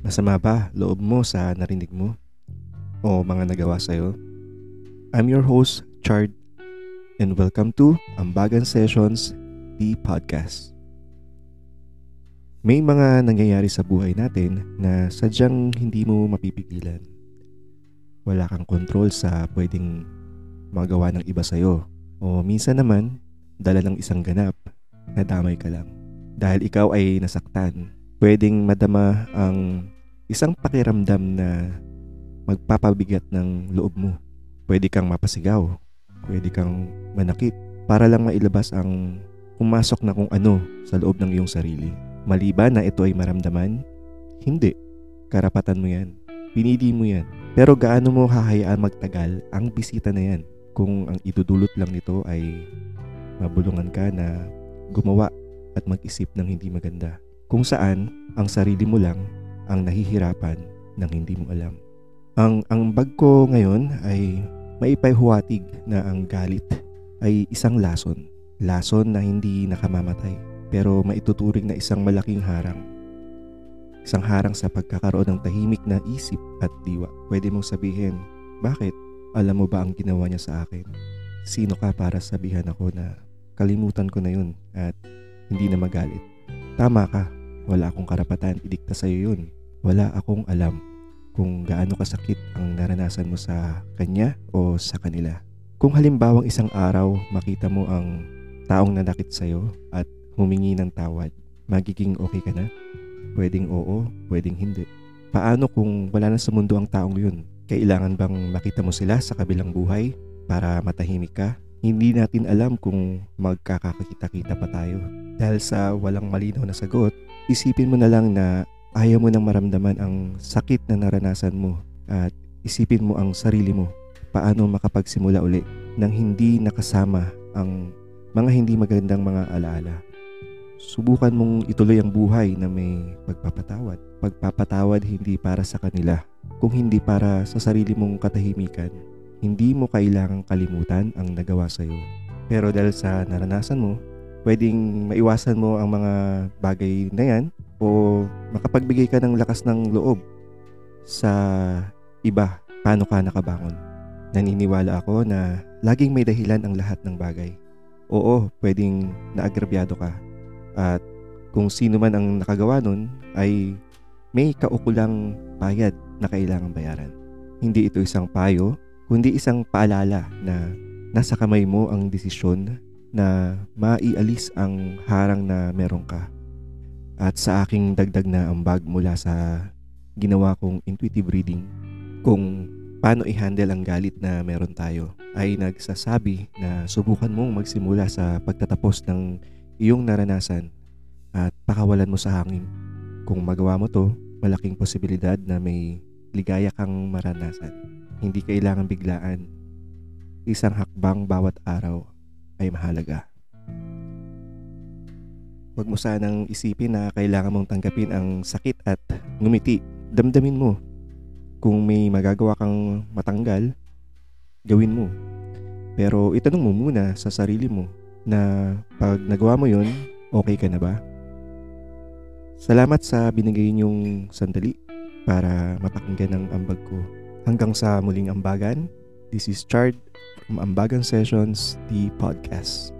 Masama ba loob mo sa narinig mo? O mga nagawa sa'yo? I'm your host, Chard, and welcome to Ambagan Sessions, the podcast. May mga nangyayari sa buhay natin na sadyang hindi mo mapipigilan. Wala kang kontrol sa pwedeng magawa ng iba sa'yo. O minsan naman, dala ng isang ganap, nadamay ka lang. Dahil ikaw ay nasaktan, pwedeng madama ang isang pakiramdam na magpapabigat ng loob mo. Pwede kang mapasigaw, pwede kang manakit para lang mailabas ang pumasok na kung ano sa loob ng iyong sarili. Maliban na ito ay maramdaman, hindi. Karapatan mo yan. Pinili mo yan. Pero gaano mo hahayaan magtagal ang bisita na yan kung ang idudulot lang nito ay mabulungan ka na gumawa at mag-isip ng hindi maganda. Kung saan ang sarili mo lang ang nahihirapan ng hindi mo alam. Ang ang bag ko ngayon ay maipayhuwatig na ang galit ay isang lason. Lason na hindi nakamamatay pero maituturing na isang malaking harang. Isang harang sa pagkakaroon ng tahimik na isip at diwa. Pwede mong sabihin, bakit? Alam mo ba ang ginawa niya sa akin? Sino ka para sabihan ako na kalimutan ko na yun at hindi na magalit? Tama ka, wala akong karapatan idikta sa'yo yun wala akong alam kung gaano kasakit ang naranasan mo sa kanya o sa kanila. Kung halimbawang isang araw makita mo ang taong nanakit sa'yo at humingi ng tawad, magiging okay ka na? Pwedeng oo, pwedeng hindi. Paano kung wala na sa mundo ang taong yun? Kailangan bang makita mo sila sa kabilang buhay para matahimik ka? Hindi natin alam kung magkakakita-kita pa tayo. Dahil sa walang malinaw na sagot, isipin mo na lang na ayaw mo nang maramdaman ang sakit na naranasan mo at isipin mo ang sarili mo paano makapagsimula uli nang hindi nakasama ang mga hindi magandang mga alaala. Subukan mong ituloy ang buhay na may pagpapatawad. Pagpapatawad hindi para sa kanila, kung hindi para sa sarili mong katahimikan. Hindi mo kailangang kalimutan ang nagawa sa iyo. Pero dahil sa naranasan mo, pwedeng maiwasan mo ang mga bagay na yan o makapagbigay ka ng lakas ng loob sa iba paano ka nakabangon. Naniniwala ako na laging may dahilan ang lahat ng bagay. Oo, pwedeng naagrabyado ka. At kung sino man ang nakagawa nun ay may kaukulang bayad na kailangang bayaran. Hindi ito isang payo, kundi isang paalala na nasa kamay mo ang desisyon na maialis ang harang na meron ka at sa aking dagdag na ambag mula sa ginawa kong intuitive reading kung paano i-handle ang galit na meron tayo ay nagsasabi na subukan mong magsimula sa pagtatapos ng iyong naranasan at pakawalan mo sa hangin. Kung magawa mo to, malaking posibilidad na may ligaya kang maranasan. Hindi kailangan biglaan. Isang hakbang bawat araw ay mahalaga. Huwag mo sanang isipin na kailangan mong tanggapin ang sakit at ngumiti. Damdamin mo. Kung may magagawa kang matanggal, gawin mo. Pero itanong mo muna sa sarili mo na pag nagawa mo yon, okay ka na ba? Salamat sa binigay niyong sandali para mapakinggan ang ambag ko. Hanggang sa muling ambagan, this is Chard from Ambagan Sessions, the podcast.